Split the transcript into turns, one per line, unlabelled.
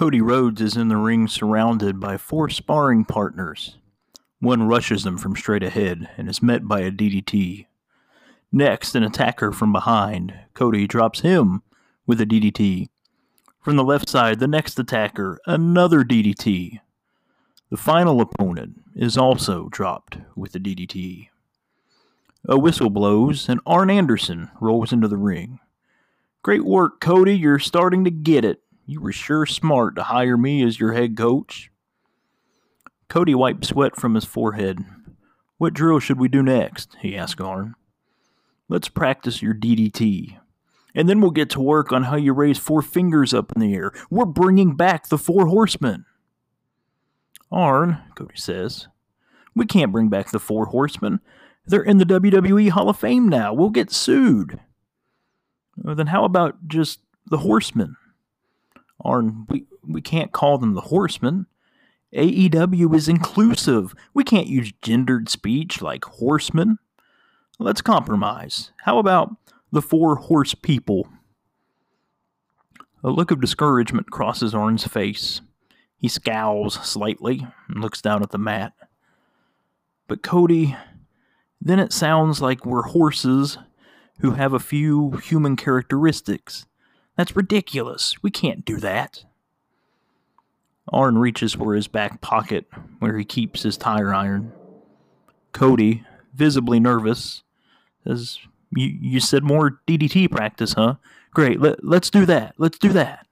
Cody Rhodes is in the ring surrounded by four sparring partners. One rushes him from straight ahead and is met by a DDT. Next, an attacker from behind. Cody drops him with a DDT. From the left side, the next attacker, another DDT. The final opponent is also dropped with a DDT. A whistle blows, and Arn Anderson rolls into the ring. Great work, Cody. You're starting to get it. You were sure smart to hire me as your head coach. Cody wiped sweat from his forehead. What drill should we do next? he asked Arn. Let's practice your DDT. And then we'll get to work on how you raise four fingers up in the air. We're bringing back the four horsemen. Arn, Cody says, we can't bring back the four horsemen. They're in the WWE Hall of Fame now. We'll get sued. Well, then how about just the horsemen? Arn, we, we can't call them the horsemen. AEW is inclusive. We can't use gendered speech like horsemen. Let's compromise. How about the four horse people? A look of discouragement crosses Arn's face. He scowls slightly and looks down at the mat. But Cody, then it sounds like we're horses who have a few human characteristics. That's ridiculous. We can't do that. Arn reaches for his back pocket where he keeps his tire iron. Cody, visibly nervous, says, You, you said more DDT practice, huh? Great, let, let's do that. Let's do that.